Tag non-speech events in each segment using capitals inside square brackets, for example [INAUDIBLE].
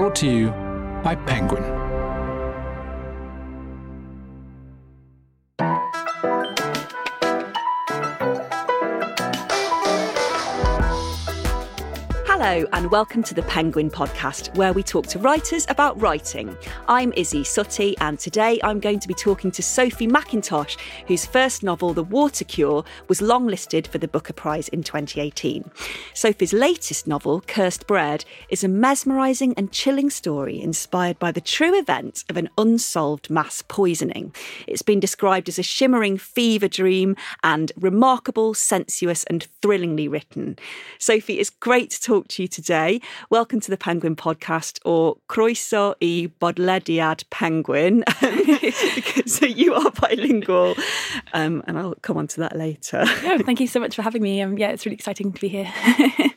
Brought to you by Penguin. Hello, and welcome to the Penguin podcast, where we talk to writers about writing. I'm Isy Suttie, and today I'm going to be talking to Sophie Mackintosh, whose first novel, The Water Cure, was longlisted for the Booker Prize in 2018. Sophie's latest novel, Cursed Bread, is a mesmerising and chilling story inspired by the true events of an unsolved mass poisoning. It's been described as a shimmering fever dream and remarkable, sensuous, and thrillingly written. Sophie, it's great to talk to you today. Welcome to the Penguin Podcast, or Croeso i Bodlediad Penguin, [LAUGHS] so you are bilingual, um, and I'll come on to that later. [LAUGHS] Yeah, thank you so much for having me. Um, yeah, it's really exciting to be here. [LAUGHS]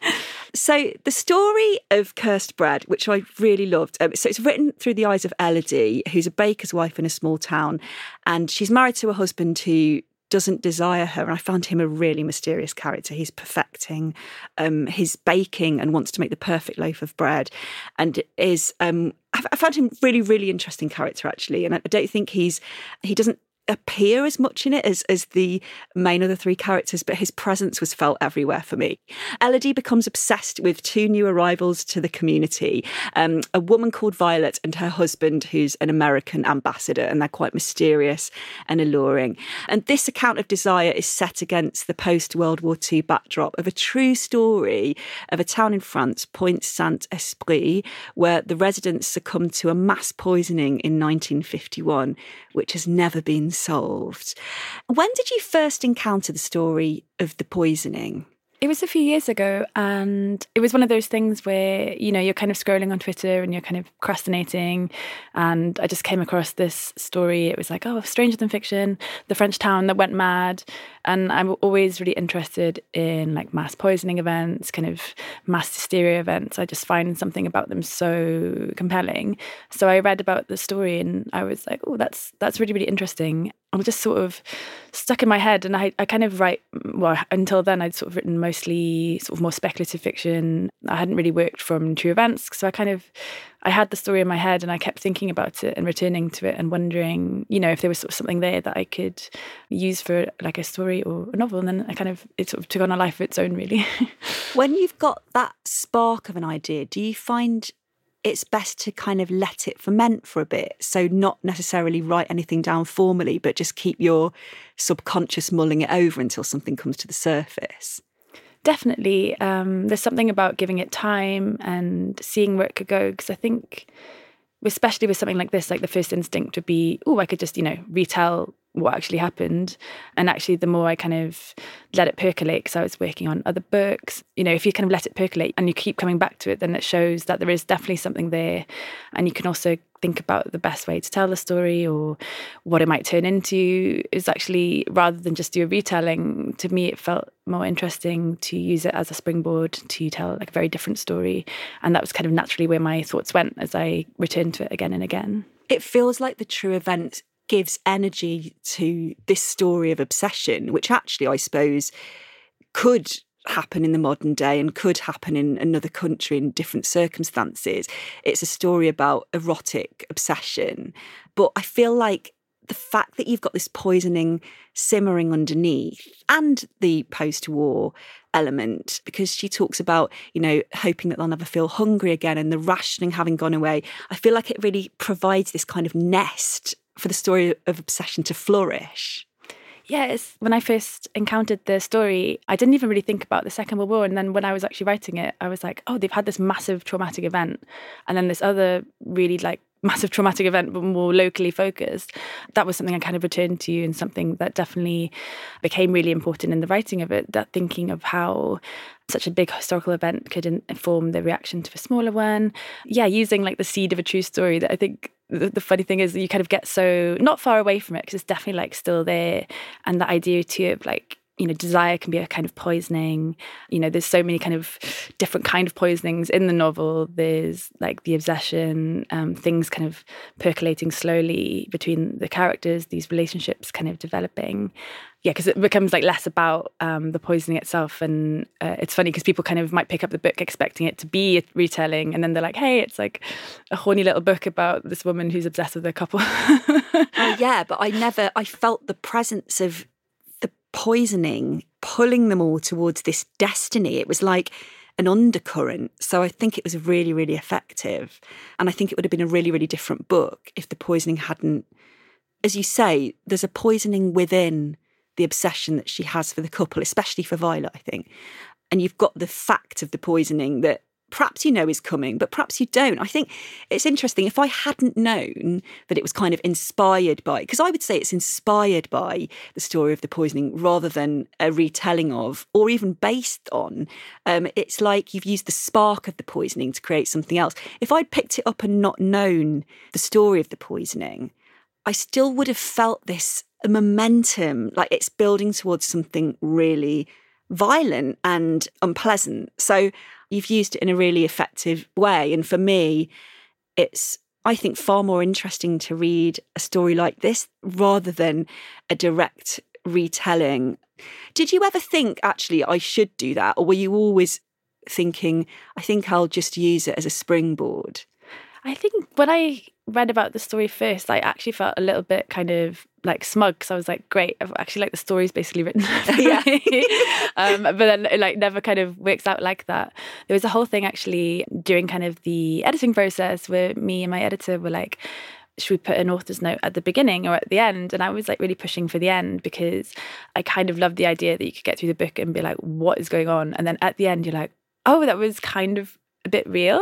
So the story of Cursed Bread, which I really loved, um, so it's written through the eyes of Elodie, who's a baker's wife in a small town, and she's married to a husband who doesn't desire her. And I found him a really mysterious character. He's perfecting um, his baking and wants to make the perfect loaf of bread, and is. Um, I found him really, really interesting character actually, and I don't think he's he doesn't appear as much in it as as the main of the three characters, but his presence was felt everywhere for me. Elodie becomes obsessed with two new arrivals to the community: um, a woman called Violet and her husband, who's an American ambassador, and they're quite mysterious and alluring. And this account of desire is set against the post World War II backdrop of a true story of a town in France, Pont Saint Esprit, where the residents succumbed to a mass poisoning in 1951, which has never been solved. When did you first encounter the story of the poisoning? It was a few years ago, and it was one of those things where you know you're kind of scrolling on Twitter and you're kind of procrastinating, and I just came across this story. It was like, oh, Stranger Than Fiction, the French town that went mad, and I'm always really interested in like mass poisoning events, kind of mass hysteria events. I just find something about them so compelling. So I read about the story, and I was like, oh, that's that's really really interesting. I was just sort of stuck in my head, and I, I kind of write. Well, until then, I'd sort of written mostly sort of more speculative fiction. I hadn't really worked from true events, so I kind of I had the story in my head, and I kept thinking about it and returning to it, and wondering, you know, if there was sort of something there that I could use for like a story or a novel. And then I kind of it sort of took on a life of its own, really. [LAUGHS] when you've got that spark of an idea, do you find it's best to kind of let it ferment for a bit. So, not necessarily write anything down formally, but just keep your subconscious mulling it over until something comes to the surface. Definitely. Um, there's something about giving it time and seeing where it could go. Because I think, especially with something like this, like the first instinct would be, oh, I could just, you know, retell what actually happened. And actually, the more I kind of let it percolate, because I was working on other books, you know, if you kind of let it percolate and you keep coming back to it, then it shows that there is definitely something there. And you can also think about the best way to tell the story or what it might turn into. Is actually rather than just do a retelling, to me, it felt more interesting to use it as a springboard to tell like a very different story. And that was kind of naturally where my thoughts went as I returned to it again and again. It feels like the true event gives energy to this story of obsession, which actually, I suppose, could happen in the modern day and could happen in another country in different circumstances. It's a story about erotic obsession. But I feel like the fact that you've got this poisoning simmering underneath and the post war element, because she talks about, you know, hoping that they'll never feel hungry again and the rationing having gone away, I feel like it really provides this kind of nest for the story of obsession to flourish. Yes, when I first encountered the story, I didn't even really think about the Second World War. And then when I was actually writing it, I was like, oh, they've had this massive traumatic event. And then this other really like massive traumatic event, but more locally focused. That was something I kind of returned to and something that definitely became really important in the writing of it. That thinking of how such a big historical event could inform the reaction to a smaller one. Yeah, using like the seed of a true story that I think the, the funny thing is that you kind of get so not far away from it because it's definitely like still there. And the idea too of like you know desire can be a kind of poisoning. You know there's so many kind of different kind of poisonings in the novel. There's like the obsession um, things kind of percolating slowly between the characters these relationships kind of developing. Yeah because it becomes like less about um, the poisoning itself and uh, it's funny because people kind of might pick up the book expecting it to be a retelling and then they're like hey it's like a horny little book about this woman who's obsessed with a couple. Uh, [LAUGHS] yeah but i never i felt the presence of poisoning, pulling them all towards this destiny. It was like an undercurrent. So I think it was really, really effective. And I think it would have been a really, really different book if the poisoning hadn't, as you say, there's a poisoning within the obsession that she has for the couple, especially for Violet, I think. And you've got the fact of the poisoning that perhaps you know is coming, but perhaps you don't. I think it's interesting. If I hadn't known that it was kind of inspired by, because I would say it's inspired by the story of the poisoning rather than a retelling of, or even based on, um, it's like you've used the spark of the poisoning to create something else. If I'd picked it up and not known the story of the poisoning, I still would have felt this momentum, like it's building towards something really violent and unpleasant. So you've used it in a really effective way. And for me, it's, I think, far more interesting to read a story like this rather than a direct retelling. Did you ever think, actually, I should do that? Or were you always thinking, I think I'll just use it as a springboard? I think when I read about the story first, I actually felt a little bit kind of like smug because I was like, great, I've actually like the story's basically written. [LAUGHS] yeah. um, but then it like never kind of works out like that. There was a whole thing actually during kind of the editing process where me and my editor were like, should we put an author's note at the beginning or at the end? And I was like really pushing for the end because I kind of loved the idea that you could get through the book and be like, what is going on? And then at the end, you're like, oh, that was kind of a bit real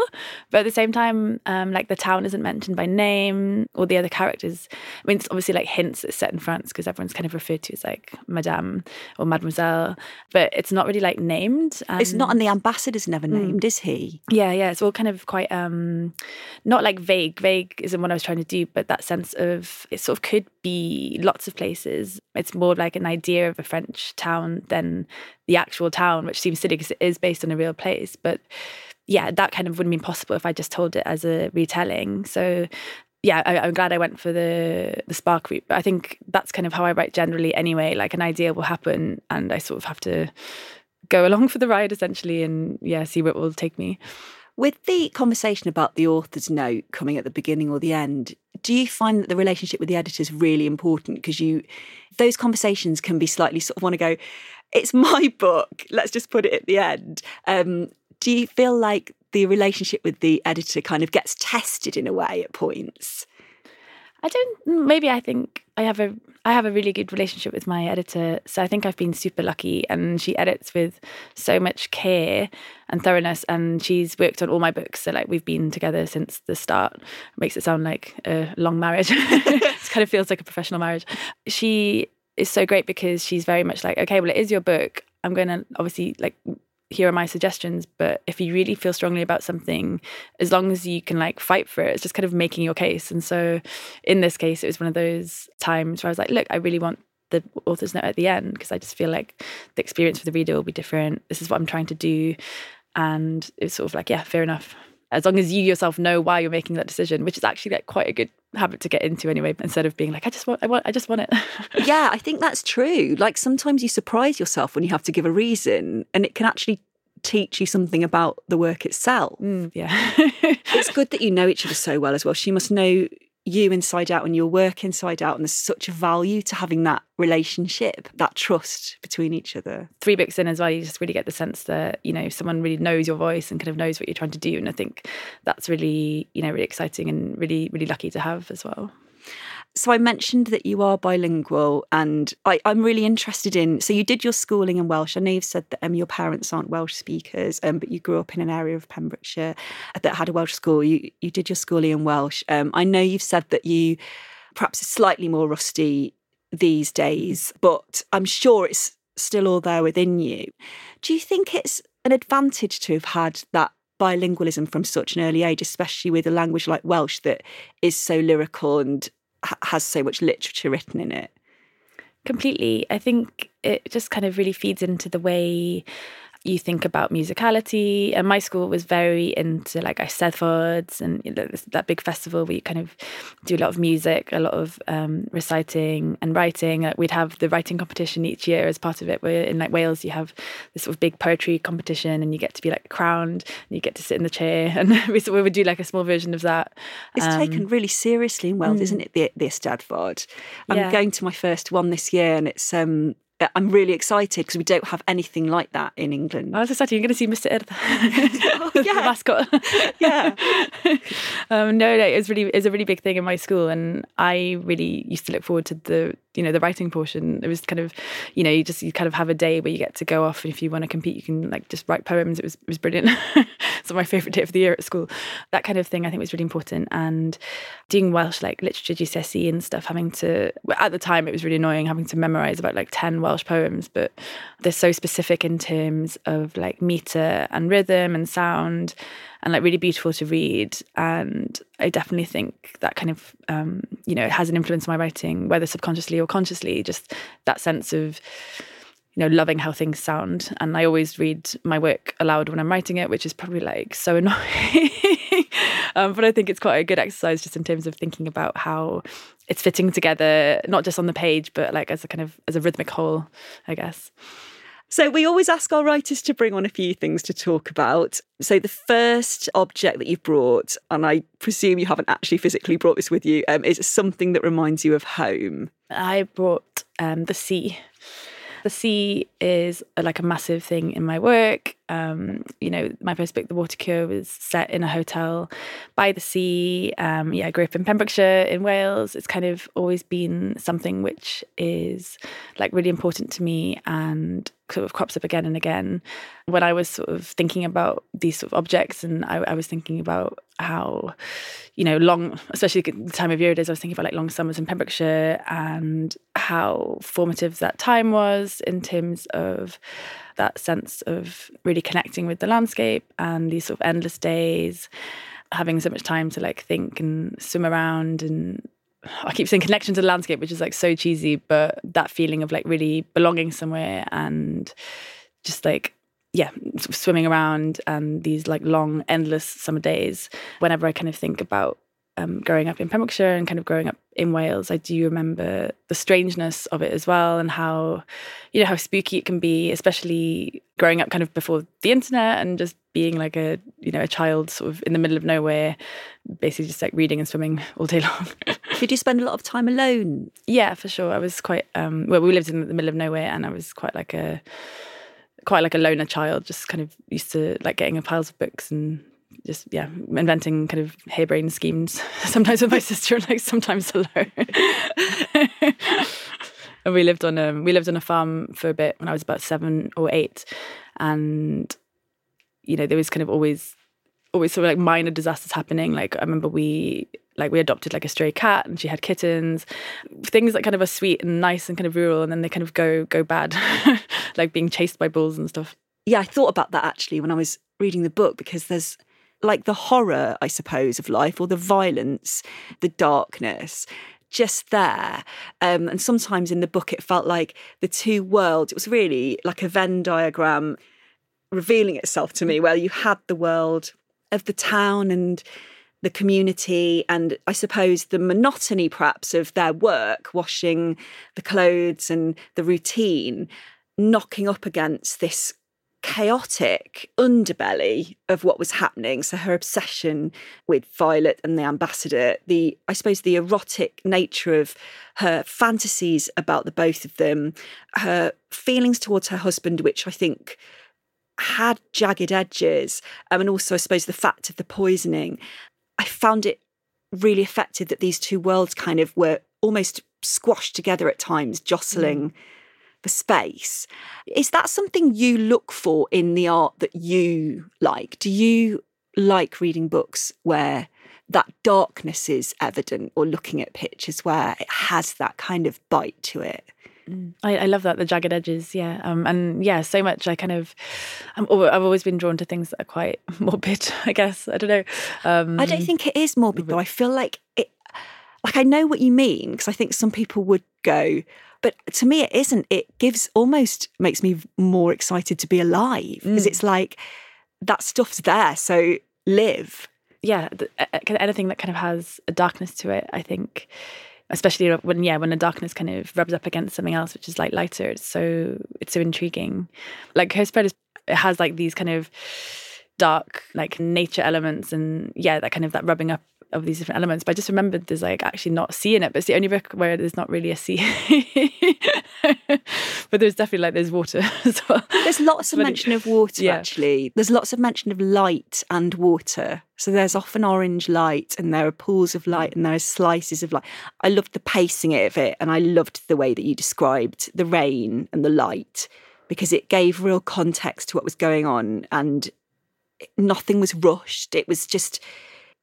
but at the same time um, like the town isn't mentioned by name or the other characters. I mean it's obviously like hints it's set in france because everyone's kind of referred to as like madame or mademoiselle but it's not really like named and it's not and the ambassador's never mm. named mm, is he? Yeah yeah it's all kind of quite um not like vague. Vague isn't what i was trying to do but that sense of it sort of could be lots of places. It's more like an idea of a french town than the actual town which seems silly because it is based on a real place but yeah, that kind of wouldn't be possible if I just told it as a retelling. So yeah, I, am glad I went for the the spark route. But I think that's kind of how I write generally anyway. Like an idea will happen, and I sort of have to go along for the ride essentially, and yeah, see where it will take me. With the conversation about the author's note coming at the beginning or the end, do you find that the relationship with the editor is really important? Because you, those conversations can be slightly sort of want to go, it's my [LAUGHS] book. Let's just put it at the end. Um, do you feel like the relationship with the editor kind of gets tested in a way at points? I don't. Mm, maybe I think I have a I have a really good relationship with my editor, so I think I've been super lucky. And she edits with so much care and thoroughness, and she's worked on all my books. So like we've been together since the start. It makes it sound like a long marriage. [LAUGHS] it kind of feels like a professional marriage. She is so great because she's very much like, okay, well, it is your book. I'm going to obviously like here are my suggestions but if you really feel strongly about something as long as you can like fight for it it's just kind of making your case. And so in this case it was one of those times where i was like look i really want the author's note at the end because i just feel like the experience for the reader will be different. This is what i'm trying to do. And it's sort of like yeah fair enough as long as you yourself know why you're making that decision which is actually like quite a good habit to get into anyway instead of being like i just want i want i just want it. [LAUGHS] Yeah i think that's true. Like sometimes you surprise yourself when you have to give a reason and it can actually teach you something about the work itself. Mm, yeah. It's good that you know each other so well as well. She must know you inside out and your work inside out and there's such a value to having that relationship that trust between each other. Three books in as well you just really get the sense that you know someone really knows your voice and kind of knows what you're trying to do and i think that's really you know really exciting and really really lucky to have as well so I mentioned that you are bilingual, and I, am really interested in. So you did your schooling in Welsh. I know you've said that um, your parents aren't Welsh speakers, um, but you grew up in an area of Pembrokeshire that had a Welsh school. You you did your schooling in Welsh. Um, I know you've said that you perhaps are slightly more rusty these days, but I'm sure it's still all there within you. Do you think it's an advantage to have had that bilingualism from such an early age, especially with a language like Welsh that is so lyrical and has so much literature written in it. completely. I think it just kind of really feeds into the way you think about musicality. And my school was very into like Eisteddfods and you know, that big festival where you kind of do a lot of music, a lot of um, reciting and writing. Uh, we'd have the writing competition each year as part of it. Where in like Wales, you have this sort of big poetry competition, and you get to be like crowned, and you get to sit in the chair, [LAUGHS] and we, so we would do like a small version of that. It's um, taken really seriously in Wales, mm. isn't it? The the Eisteddfod. I'm yeah. going to my first one this year, and it's um I'm really excited because we don't have anything like that in England. I was excited. You're going to see Mr. Urdd, [LAUGHS] oh, [LAUGHS] yeah. mascot. [LAUGHS] yeah. um, no, no, it was really, it was a really big thing in my school, and I really used to look forward to the, you know, the writing portion. It was kind of, you know, you just you kind of have a day where you get to go off, and if you want to compete, you can like just write poems. It was, it was brilliant. My [LAUGHS] favourite day of the year at school. That kind of thing, I think, was really important. And doing Welsh like literature GCSE and stuff, having to at the time it was really annoying having to memorise about like ten Welsh poems, but they're so specific in terms of like meter and rhythm and sound and like really beautiful to read. And I definitely think that kind of, um, you know, it has an influence on my writing, whether subconsciously or consciously, just that sense of, you know, loving how things sound. And I always read my work aloud when I'm writing it, which is probably like so [LAUGHS] annoying. um, but I think it's quite a good exercise just in terms of thinking about how it's fitting together, not just on the page, but like as a kind of as a rhythmic whole, I guess. So we always ask our writers to bring on a few things to talk about. So the first object that you've brought, and I presume you haven't actually physically brought this with you, um, is something that reminds you of home. I brought um, the sea. The sea is uh, like a massive thing in my work. Um, you know, my first book, The Water Cure, was set in a hotel by the sea. Um, yeah, I grew up in Pembrokeshire in Wales. It's kind of always been something which is like really important to me and sort of crops up again and again. When I was sort of thinking about these sort of objects, and I, I was thinking about how, you know, long, especially the time of year it is, I was thinking about like long summers in Pembrokeshire and how formative that time was in terms of that sense of really connecting with the landscape and these sort of endless days, having so much time to like think and swim around and [SIGHS] I keep saying connection to the landscape, which is like so cheesy, but that feeling of like really belonging somewhere and just like yeah, swimming around and these like long, endless summer days. Whenever I kind of think about um, growing up in Pembrokeshire and kind of growing up in Wales, I do remember the strangeness of it as well, and how you know how spooky it can be, especially growing up kind of before the internet and just being like a you know a child sort of in the middle of nowhere, basically just like reading and swimming all day [LAUGHS] long. Did you spend a lot of time alone? Yeah, for sure. I was quite um, well. We lived in the middle of nowhere, and I was quite like a quite like a loner child, just kind of used to like getting a piles of books and just yeah, inventing kind of harebrained schemes. [LAUGHS] Sometimes with my sister, and like sometimes alone. [LAUGHS] and we lived on a we lived on a farm for a bit when I was about seven or eight, and you know there was kind of always always sort of like minor disasters happening. Like I remember we like we adopted like a stray cat and she had kittens things that kind of are sweet and nice and kind of rural and then they kind of go go bad [LAUGHS] like being chased by bulls and stuff yeah i thought about that actually when i was reading the book because there's like the horror, I suppose, of life or the violence, the darkness just there. Um, and sometimes in the book, it felt like the two worlds, it was really like a Venn diagram revealing itself to me, where you had the world of the town and the community, and I suppose the monotony perhaps of their work, washing the clothes and the routine, knocking up against this chaotic underbelly of what was happening. So her obsession with Violet and the ambassador, the I suppose the erotic nature of her fantasies about the both of them, her feelings towards her husband, which I think had jagged edges, um, and also I suppose the fact of the poisoning. I found it really effective that these two worlds kind of were almost squashed together at times, jostling. Mm for space. Is that something you look for in the art that you like? Do you like reading books where that darkness is evident or looking at pictures where it has that kind of bite to it? Mm. I, I, love that the jagged edges, yeah, um, and yeah, so much. I kind of, i have always been drawn to things that are quite [LAUGHS] morbid. I guess I don't know. Um, I don't think it is morbid though. I feel like it, like I know what you mean because I think some people would go, But to me, it isn't. It gives almost makes me more excited to be alive because Mm. it's like that stuff's there. So live. yeah, the, kind of anything that kind of has a darkness to it, I think, especially when yeah, when the darkness kind of rubs up against something else, which is like lighter, it's so it's so intriguing. Like Cursed Bread is it has like these kind of dark like nature elements and yeah, that kind of that rubbing up of these different elements. But I just remembered there's like actually not sea in it, but it's the only book where there's not really a sea. [LAUGHS] but there's definitely like there's water [LAUGHS] as well. There's lots of But it- mention of water, yeah. actually. There's lots of mention of light and water. So there's often orange light, and there are pools of light, and there are slices of light. I loved the pacing of it, and I loved the way that you described the rain and the light because it gave real context to what was going on, and nothing was rushed. It was just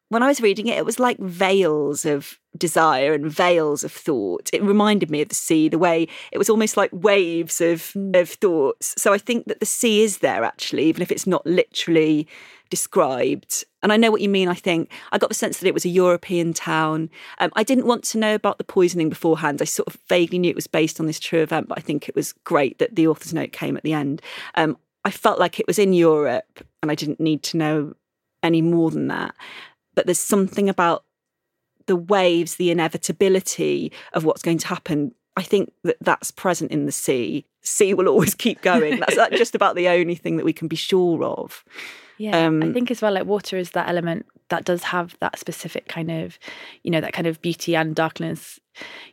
when I was reading it, it was like veils of desire and veils of thought. It reminded me of the sea, the way it was almost like waves of, of thoughts. So I think that the sea is there actually, even if it's not literally described. And I know what you mean. I think I got the sense that it was a European town. Um, I didn't want to know about the poisoning beforehand. I sort of vaguely knew it was based on this true event, but I think it was great that the author's note came at the end. Um, I felt like it was in Europe and I didn't need to know any more than that but there's something about the waves, the inevitability of what's going to happen. I think that that's present in the sea. Sea will always keep going. That's just about the only thing that we can be sure of. Yeah, I Um, think as well, like water is that element that does have that specific kind of, you know, that kind of beauty and darkness.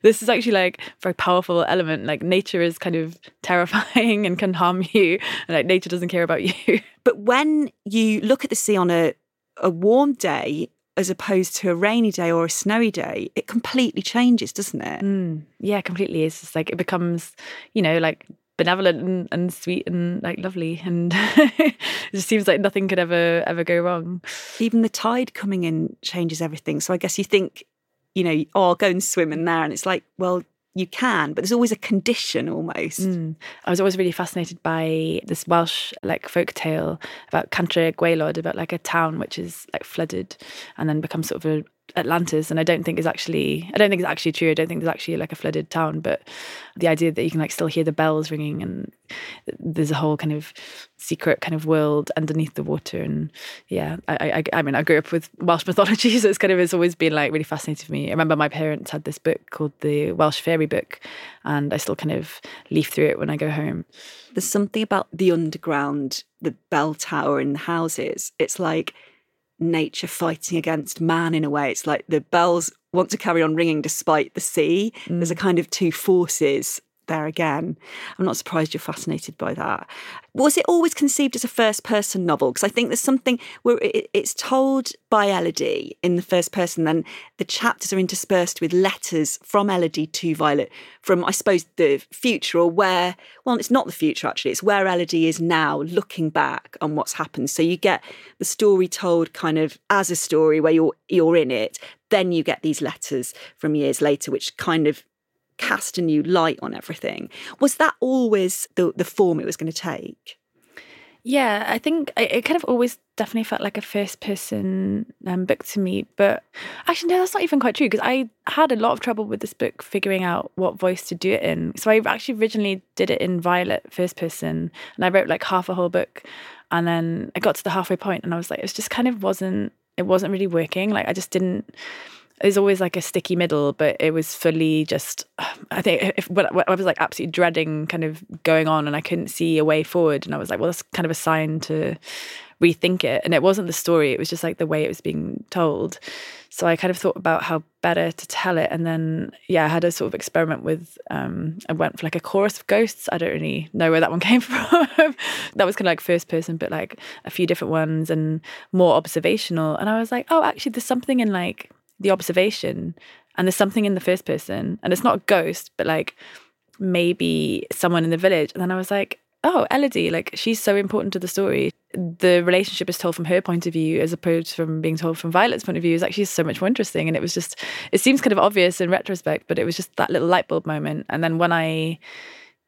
This is actually like a very powerful element. Like nature is kind of [LAUGHS] terrifying and can harm you, and like nature doesn't care about [LAUGHS] you. But when you look at the sea on a, a warm day, as opposed to a rainy day or a snowy day, it completely changes, doesn't it? Mm, yeah, completely. It's just like it becomes, you know, like benevolent and, and sweet and like lovely, and [LAUGHS] it just seems like nothing could ever ever go wrong. Even the tide coming in changes everything. So I guess you think, you know, oh, I'll go and swim in there. And it's like, well, you can, but there's always a condition almost. Mm. I was always really fascinated by this Welsh like folk tale about Cantre'r Gwaelod, about like a town which is like flooded and then becomes sort of a Atlantis. And I don't think is actually I don't think it's actually true. I don't think there's actually like a flooded town, but the idea that you can like still hear the bells ringing and there's a whole kind of secret kind of world underneath the water. And yeah, I I, I mean I grew up with Welsh [LAUGHS] mythology, so it's kind of it's always been like really fascinating for me. I remember my parents had this book called the Welsh Fairy Book, and I still kind of leaf through it when I go home. There's something about the underground, the bell tower in the houses. It's like nature fighting against man in a way. It's like the bells want to carry on ringing despite the sea. There's a mm. kind of two forces there again. I'm not surprised you're fascinated by that. Was it always conceived as a first person novel? Because I think there's something where it, it's told by Elodie in the first person, then the chapters are interspersed with letters from Elodie to Violet from, I suppose, the future or where, well, it's not the future actually, it's where Elodie is now looking back on what's happened. So you get the story told kind of as a story where you're you're in it. Then you get these letters from years later, which kind of cast a new light on everything. Was that always the, the form it was going to take? Yeah, I think it kind of always definitely felt like a first person um, book to me. But actually, no, that's not even quite true because I had a lot of trouble with this book figuring out what voice to do it in. So I actually originally did it in Violet first person and I wrote like half a whole book. And then I got to the halfway point and I was like, it just kind of wasn't, it wasn't really working. Like I just didn't, there's always like a sticky middle, but it was fully just. I think if I was like absolutely dreading kind of going on, and I couldn't see a way forward, and I was like, well, that's kind of a sign to rethink it. And it wasn't the story; it was just like the way it was being told. So I kind of thought about how better to tell it, and then yeah, I had a sort of experiment with. Um, I went for like a chorus of ghosts. I don't really know where that one [LAUGHS] came from. that was kind of like first person, but like a few different ones and more observational. And I was like, oh, actually, there's something in like the observation and there's something in the first person and it's not a ghost but like maybe someone in the village. And then i was like oh elodie like she's so important to the story. The relationship is told from her point of view as opposed from being told from violet's point of view is actually so much more interesting. And it was just it seems kind of obvious in retrospect but it was just that little light bulb moment. And then when i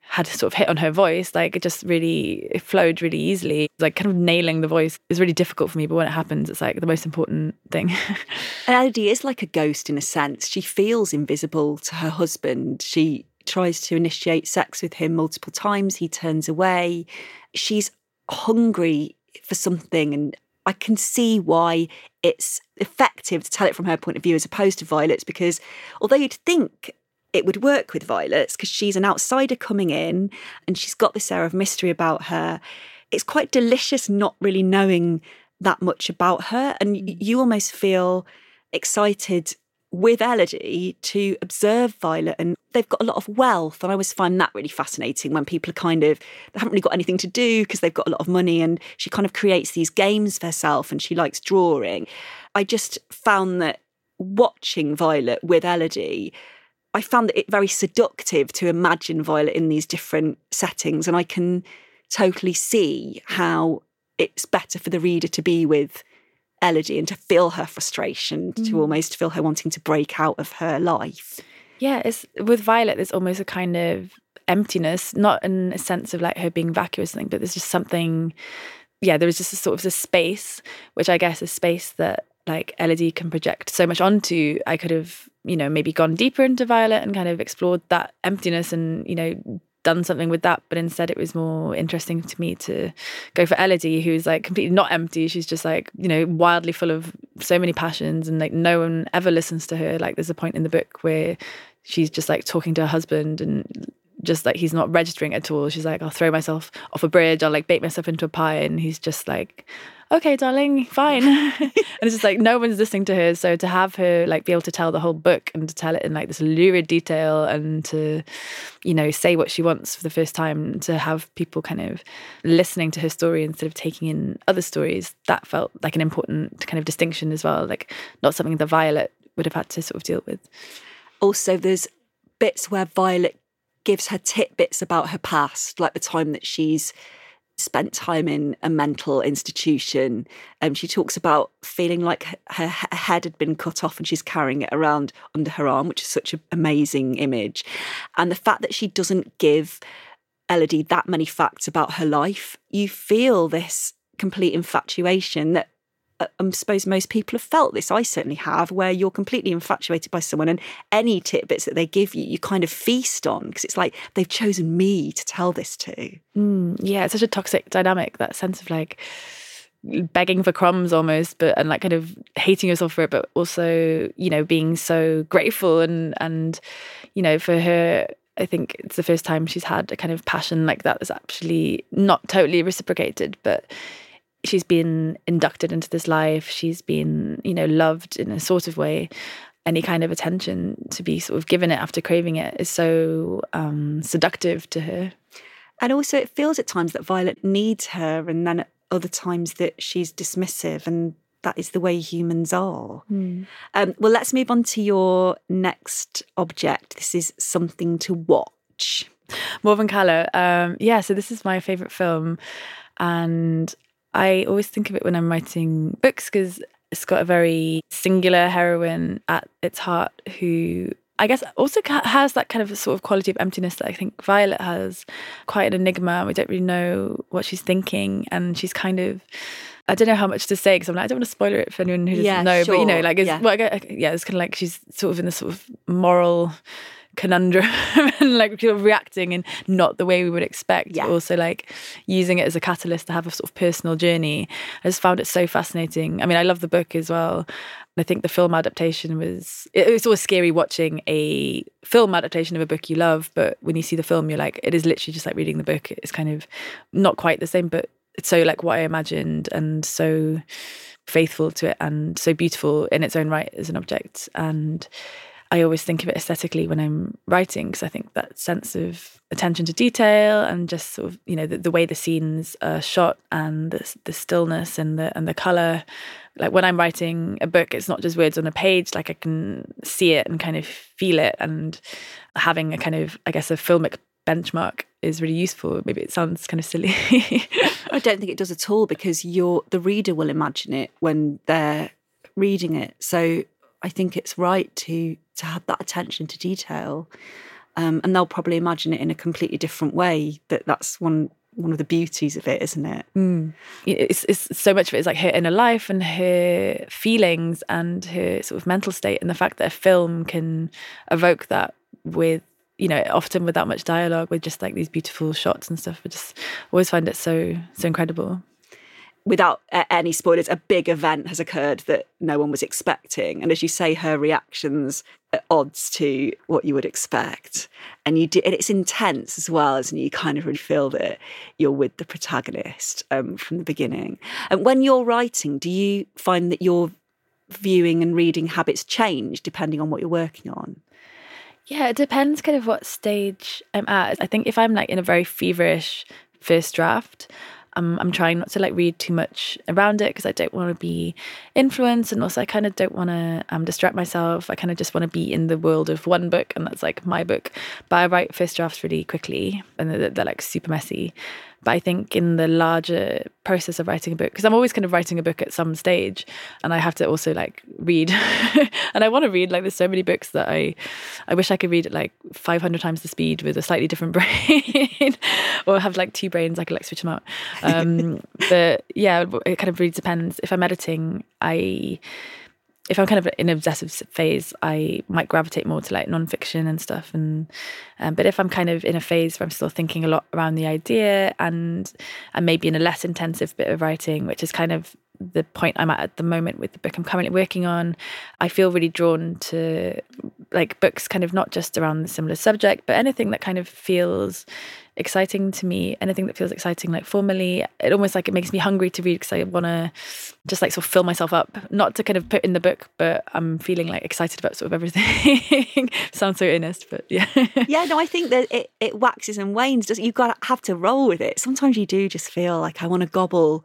had sort of hit on her voice, like it just really it flowed really easily. Like kind of nailing the voice is really difficult for me, but when it happens, it's like the most important thing. [LAUGHS] And Elodie is like a ghost in a sense. She feels invisible to her husband. She tries to initiate sex with him multiple times. He turns away. She's hungry for something. And I can see why it's effective to tell it from her point of view as opposed to Violet's, because although you'd think it would work with Violet's, because she's an outsider coming in and she's got this air of mystery about her, it's quite delicious not really knowing that much about her. And mm. you almost feel excited with Elodie to observe Violet and they've got a lot of wealth and I always find that really fascinating when people are kind of they haven't really got anything to do because they've got a lot of money and she kind of creates these games for herself and she likes drawing. I just found that watching Violet with Elodie I found it very seductive to imagine Violet in these different settings and I can totally see how it's better for the reader to be with Elodie and to feel her frustration, mm. to almost feel her wanting to break out of her life. Yeah, it's with Violet. There's almost a kind of emptiness, not in a sense of like her being vacuous or something, but there's just something. Yeah, there was just a sort of a space, which I guess is space that like Elodie can project so much onto. I could have, you know, maybe gone deeper into Violet and kind of explored that emptiness and you know done something with that, but instead it was more interesting to me to go for Elodie, who's like completely not empty. She's just like, you know, wildly full of so many passions and like no one ever listens to her. Like there's a point in the book where she's just like talking to her husband and just like he's not registering at all. She's like, I'll throw myself off a bridge, I'll like bake myself into a pie. And he's just like, okay, darling, fine. [LAUGHS] and it's just like no one's listening to her. So to have her like be able to tell the whole book and to tell it in like this lurid detail and to, you know, say what she wants for the first time, to have people kind of listening to her story instead of taking in other stories, that felt like an important kind of distinction as well. Like not something that Violet would have had to sort of deal with. Also, there's bits where Violet gives her tidbits about her past, like the time that she's spent time in a mental institution. Um, she talks about feeling like her, her head had been cut off and she's carrying it around under her arm, which is such an amazing image. And the fact that she doesn't give Elodie that many facts about her life, you feel this complete infatuation that I suppose most people have felt this. I certainly have, where you're completely infatuated by someone, and any tidbits that they give you, you kind of feast on because it's like they've chosen me to tell this to. Mm, yeah, it's such a toxic dynamic. That sense of like begging for crumbs almost, but and like kind of hating yourself for it, but also you know being so grateful and and you know for her I think it's the first time she's had a kind of passion like that that's actually not totally reciprocated, but she's been inducted into this life. She's been, you know, loved in a sort of way. Any kind of attention to be sort of given it after craving it is so um, seductive to her. And also, it feels at times that Violet needs her, and then at other times that she's dismissive, and that is the way humans are. Mm. Um, well, let's move on to your next object. This is something to watch. Morvern Callar. Um, yeah, so this is my favourite film. And I always think of it when I'm writing books because it's got a very singular heroine at its heart who I guess also has that kind of sort of quality of emptiness that I think Violet has. Quite an enigma. We don't really know what she's thinking, and she's kind of. I don't know how much to say because I'm like I don't want to spoil it for anyone who doesn't yeah, know, sure. but you know, like it's yeah. well, yeah, it's kind of like she's sort of in this sort of moral conundrum [LAUGHS] and like reacting in not the way we would expect. Yeah. Also like using it as a catalyst to have a sort of personal journey. I just found it so fascinating. I mean, I love the book as well. I think the film adaptation was it, it's always scary watching a film adaptation of a book you love, but when you see the film you're like it is literally just like reading the book. It's kind of not quite the same, but it's so like what I imagined and so faithful to it and so beautiful in its own right as an object and I always think of it aesthetically when I'm writing because I think that sense of attention to detail and just sort of you know the, the way the scenes are shot and the, the stillness and the and the color. Like when I'm writing a book, it's not just words on a page. Like I can see it and kind of feel it, and having a kind of I guess a filmic benchmark is really useful. Maybe it sounds kind of silly. [LAUGHS] I don't think it does at all because you're the reader will imagine it when they're reading it. So I think it's right to to have that attention to detail, um, and they'll probably imagine it in a completely different way. That that's one one of the beauties of it, isn't it? Mm. It's, it's so much of it is like her inner life and her feelings and her sort of mental state, and the fact that a film can evoke that with you know, often without much dialogue, with just like these beautiful shots and stuff. I just always find it so so incredible without any spoilers, a big event has occurred that no one was expecting. And as you say, her reactions odds to what you would expect. And you do, and it's intense as well, as you kind of really feel that you're with the protagonist um, from the beginning. And when you're writing, do you find that your viewing and reading habits change depending on what you're working on? Yeah, it depends kind of what stage I'm at. I think if I'm like in a very feverish first draft, I'm I'm trying not to like read too much around it because I don't want to be influenced, and also I kind of don't want to um, distract myself. I kind of just want to be in the world of one book, and that's like my book. But I write first drafts really quickly, and they're, they're like super messy. But I think in the larger process of writing a book, because I'm always kind of writing a book at some stage, and I have to also like read, [LAUGHS] and I want to read. Like there's so many books that I, I wish I could read at like 500 times the speed with a slightly different [LAUGHS] brain, or have like two brains. I could like switch them out. Um, [LAUGHS] but yeah, it kind of really depends. If I'm editing, I if I'm kind of in an obsessive phase, I might gravitate more to like nonfiction and stuff. And um, but if I'm kind of in a phase where I'm still thinking a lot around the idea and and maybe in a less intensive bit of writing, which is kind of the point I'm at at the moment with the book I'm currently working on, I feel really drawn to like books kind of not just around the similar subject, but anything that kind of feels exciting to me anything that feels exciting like formally it almost like it makes me hungry to read because i want to just like sort of fill myself up. Not to kind of put in the book but i'm feeling like excited about sort of everything. [LAUGHS] Sounds so earnest but yeah. [LAUGHS] Yeah no i think that it, it waxes and wanes does you've got to have to roll with it. Sometimes you do just feel like i want to gobble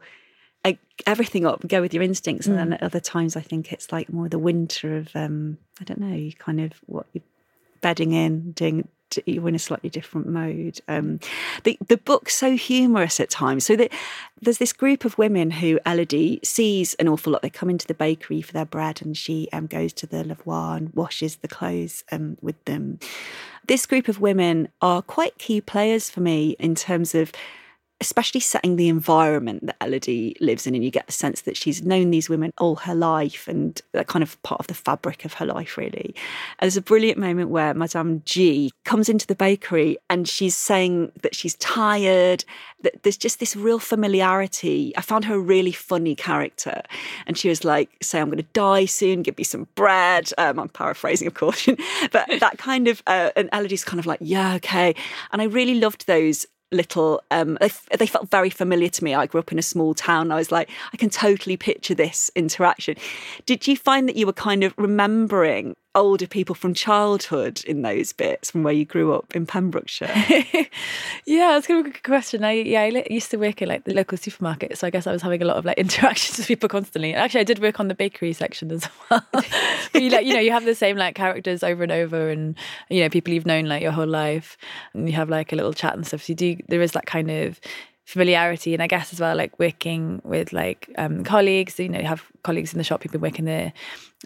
like, everything up go with your instincts and mm. then at other times i think it's like more the winter of um i don't know you kind of what you're bedding in doing you're in a slightly different mode. Um, the the book's so humorous at times. So that there's this group of women who Elodie sees an awful lot. They come into the bakery for their bread, and she um, goes to the lavoir and washes the clothes um, with them. This group of women are quite key players for me in terms of especially setting the environment that Elodie lives in, and you get the sense that she's known these women all her life, and they're kind of part of the fabric of her life, really. And there's a brilliant moment where Madame G comes into the bakery and she's saying that she's tired. That there's just this real familiarity. I found her a really funny character, and she was like, "Say I'm going to die soon. Give me some bread." Um, I'm paraphrasing, of course, [LAUGHS] but that kind of uh, and Elodie's kind of like, "Yeah, okay." And I really loved those little um, they, they, felt very familiar to me. I grew up in a small town. I was like i can totally picture this interaction. Did you find that you were kind of remembering older people from childhood in those bits from where you grew up in Pembrokeshire? [LAUGHS] yeah, that's kind of a good question. I yeah, I used to work in like the local supermarket, so I guess I was having a lot of like [LAUGHS] interactions with people constantly. Actually, I did work on the bakery section as [LAUGHS] well. you like you know you have the same like characters over and over, and you know people you've known like your whole life, and you have like a little chat and stuff. So you do there is that kind of familiarity and I guess as well like working with like um, colleagues. You know you have colleagues in the shop who've been working there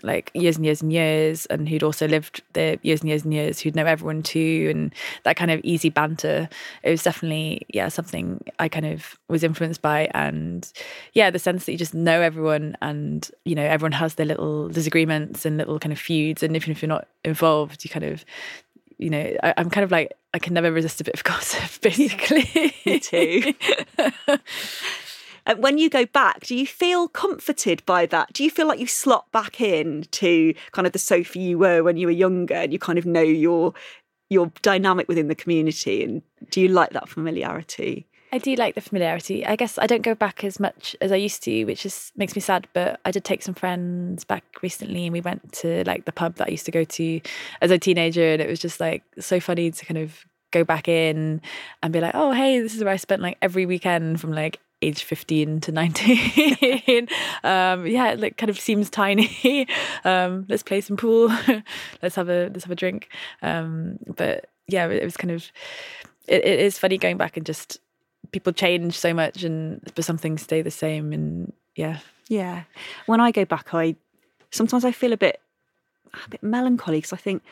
like years and years and years and who'd also lived there years and years and years who'd know everyone too and that kind of easy banter. It was definitely yeah something I kind of was influenced by and yeah the sense that you just know everyone and you know everyone has their little disagreements and little kind of feuds and even if you're not involved you kind of you know, I, am kind of like I can never resist a bit of [LAUGHS] gossip, [LAUGHS] basically. Me too. [LAUGHS] And when you go back, do you feel comforted by that? Do you feel like you slot back in to kind of the Sophie you were when you were younger, and you kind of know your your dynamic within the community? And do you like that familiarity? I do like the familiarity. I guess I don't go back as much as I used to, which is makes me sad. But I did take some friends back recently, and we went to like the pub that I used to go to as a teenager, and it was just like so funny to kind of go back in and be like, oh hey, this is where I spent like every weekend from like age 15 to 19 [LAUGHS] um yeah it like kind of seems tiny [LAUGHS] um let's play some pool [LAUGHS] let's have a let's have a drink um but yeah it was kind of it, it is funny going back and just people change so much and but some things stay the same and yeah. Yeah. When i go back i sometimes i feel a bit a bit melancholy because i think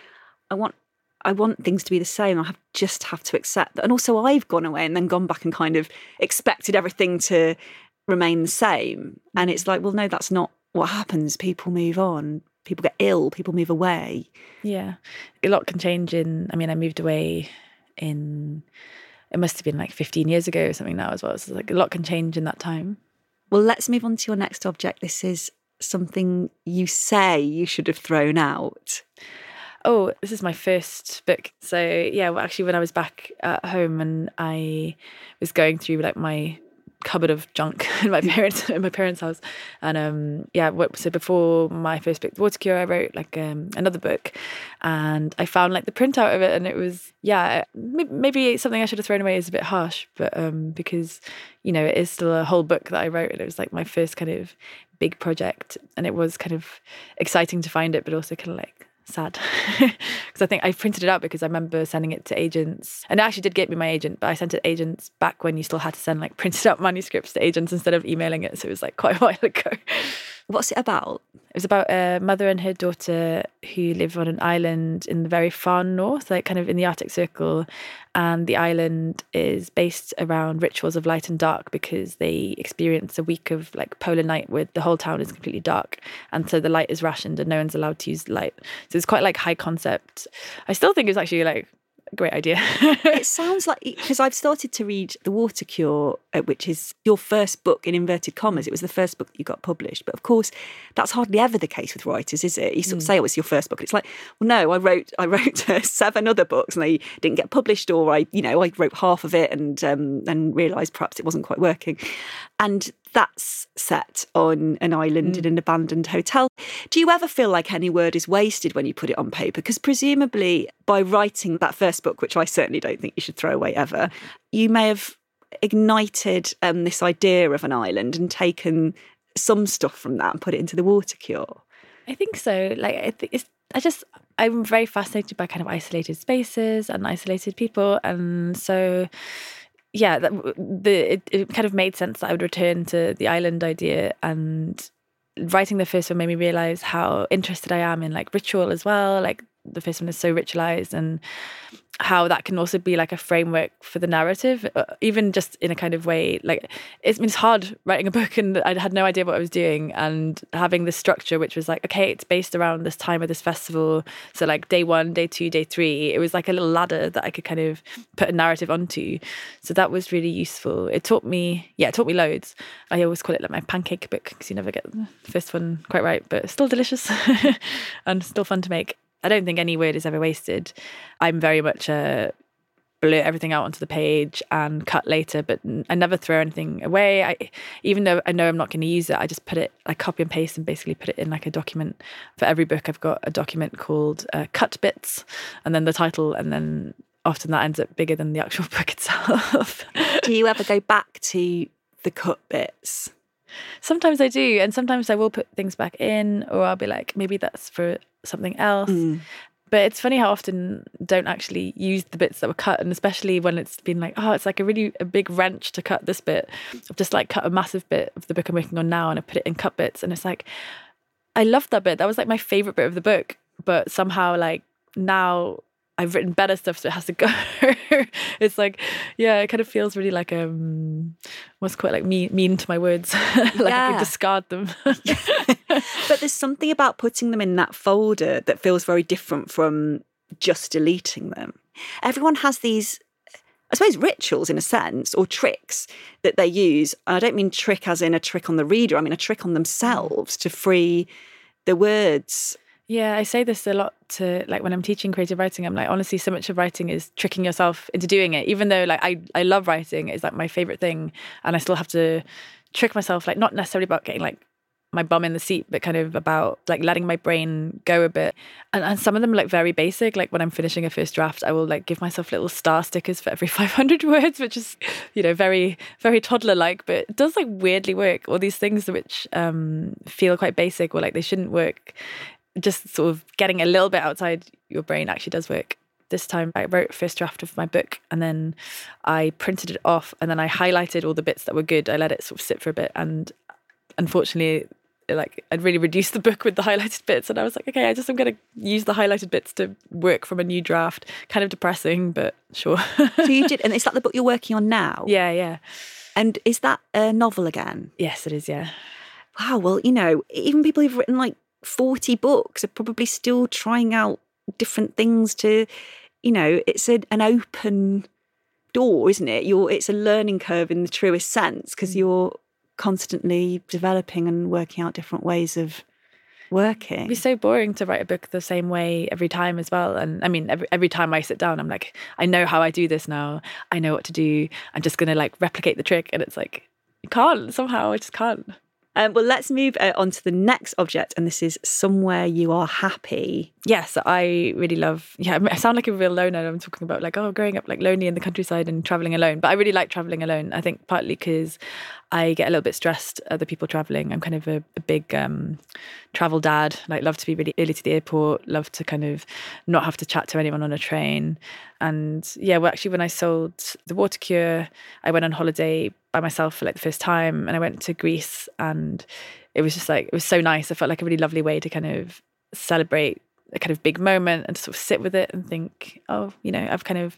i want i want things to be the same. I have just have to accept that. And also i've gone away and then gone back and kind of expected everything to remain the same. And it's like well no that's not what happens. People move on. People get ill, people move away. Yeah. A lot can change in, I mean, I moved away in, it must have been like 15 years ago or something now as well. So like a lot can change in that time. Well, let's move on to your next object. This is something you say you should have thrown out. Oh, this is my first book. So yeah, well, actually, when I was back at home and I was going through like my cupboard of junk [LAUGHS] in my parents in my parents' house, and um, yeah, so before my first book, The Water Cure, I wrote like um, another book, and I found like the printout of it, and it was yeah, maybe something I should have thrown away is a bit harsh, but um, because you know it is still a whole book that I wrote, and it was like my first kind of big project, and it was kind of exciting to find it, but also kind of like sad. [LAUGHS] Because I think I printed it out because I remember sending it to agents. And it actually did get me my agent but I sent it to agents back when you still had to send like printed out [LAUGHS] manuscripts to agents instead of emailing it. So it was like quite a while [LAUGHS] ago What's it about? It was about a mother and her daughter who live on an island in the very far north, like kind of in the Arctic Circle. And the island is based around rituals of light and dark because they experience a week of like polar night where the whole town is completely dark. And so the light is rationed and no one's allowed to use light. So it's quite like high concept. I still think it's actually like great idea. it sounds like because I've started to read The Water Cure, uh, which is your first book in inverted commas. It was the first book that you got published, but of course, that's hardly ever the case with writers, is it? You sort of mm. say it was your first book. It's like, well, no, I wrote I wrote uh, seven other books and they didn't get published, or I, you know, I wrote half of it and um, and realised perhaps it wasn't quite working. And that's set on an island mm. in an abandoned hotel. Do you ever feel like any word is wasted when you put it on paper? Because presumably, by writing that first book, which I certainly don't think you should throw away ever, you may have ignited um, this idea of an island and taken some stuff from that and put it into the water cure. I think so. Like, I think it's. I just I'm very fascinated by kind of isolated spaces and isolated people, and so yeah, the it, it kind of made sense that I would return to the island idea and writing the first one made me realize how interested I am in like ritual as well. Like the first one is so ritualized and how that can also be like a framework for the narrative, uh, even just in a kind of way. Like it's, it's hard writing a book, and [LAUGHS] I had no idea what I was doing, and having this structure, which was like, okay, it's based around this time of this festival. So like day one, day two, day three, it was like a little ladder that I could kind of put a narrative onto. So that was really useful. It taught me, yeah, it taught me loads. I always call it like my pancake book because you never get the first one quite right, but still delicious [LAUGHS] and still fun to make. I don't think any word is ever wasted. I'm very much a blurt everything out onto the page and cut later, but I never throw anything away. I, even though I know I'm not going to use it, I just put it, I copy and paste and basically put it in like a document. For every book, I've got a document called uh, Cut Bits, and then the title, and then often that ends up bigger than the actual [LAUGHS] book itself. Do you ever go back to the cut bits? Sometimes I do, and sometimes I will put things back in, or I'll be like, maybe that's for something else. Mm. But it's funny how often don't actually use the bits that were cut, and especially when it's been like, oh, it's like a really a big wrench to cut this bit. I've just like cut a massive bit of the book I'm working on now, and I put it in cut bits, and it's like, I loved that bit. That was like my favorite bit of the book, but somehow like now I've written better stuff, so it has to go. [LAUGHS] it's like, yeah, it kind of feels really like um, what's quite like mean, mean to my words, [LAUGHS] like yeah. I can discard them. [LAUGHS] but there's something about putting them in that folder that feels very different from just deleting them. Everyone has these I suppose rituals in a sense or tricks that they use. I don't mean trick as in a trick on the reader, I mean a trick on themselves to free the words yeah, I say this a lot to like when I'm teaching creative writing. I'm like, honestly, so much of writing is tricking yourself into doing it. Even though like I I love writing, it's like my favorite thing, and I still have to trick myself. Like not necessarily about getting like my bum in the seat, but kind of about like letting my brain go a bit. And, and some of them like very basic. Like when I'm finishing a first draft, I will like give myself little star stickers for every [LAUGHS] 500 words, which is, you know, very, very toddler like, but it does like weirdly work. All these things which um, feel quite basic or like they shouldn't work just sort of getting a little bit outside your brain actually does work. This time I wrote first draft of my book and then I printed it off and then I highlighted all the bits that were good. I let it sort of sit for a bit and unfortunately like I'd really reduced the book with the [LAUGHS] highlighted bits and I was like, okay, I just I'm gonna use the highlighted bits to work from a new draft. Kind of depressing, but sure. [LAUGHS] so you did and is that the book you're working on now? Yeah, yeah. And is that a novel again? Yes, it is, yeah. Wow, well, you know, even people who've written like 40 books are probably still trying out different things to, you know, it's a, an open door, isn't it? You're, it's a learning curve in the truest sense because mm. you're constantly developing and working out different ways of working. It'd be so boring to write a book the same way every time as well. And I mean, every, every time I sit down, I'm like, I know how I do this now. I know what to do. I'm just going to like replicate the trick. And it's like, you can't somehow. I just can't. Um, well, let's move uh, on to the next object, and this is somewhere you are happy. Yes, I really love. Yeah, I sound like a real loner. I'm talking about like oh, growing up like lonely in the countryside and traveling alone. But I really like traveling alone. I think partly because I get a little bit stressed other people traveling. I'm kind of a, a big um, travel dad. Like love to be really early to the airport. Love to kind of not have to chat to anyone on a train. And yeah, well, actually, when I sold the water cure, I went on holiday by myself for like the first time, and I went to Greece, and it was just like it was so nice. I felt like a really lovely way to kind of celebrate a kind of big moment and sort of sit with it and think, oh, you know, I've kind of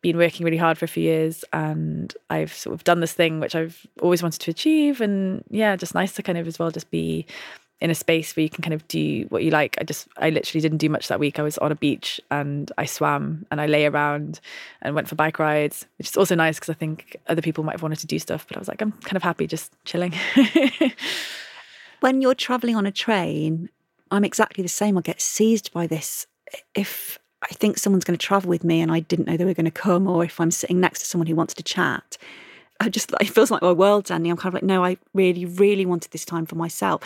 been working really hard for a few years and I've sort of done this thing which I've always wanted to achieve. And yeah, just nice to kind of as well just be in a space where you can kind of do what you like. I just, I literally didn't do much that week. I was on a beach and I swam and I lay around and went for bike rides, which is also nice because I think other people might have wanted to do stuff, but I was like, I'm kind of happy just chilling. [LAUGHS] when you're traveling on a train, I'm exactly the same. I get seized by this. If I think someone's going to travel with me and I didn't know they were going to come, or if I'm sitting next to someone who wants to chat, I just, it feels like my world's ending. I'm kind of like, no, I really, really wanted this time for myself.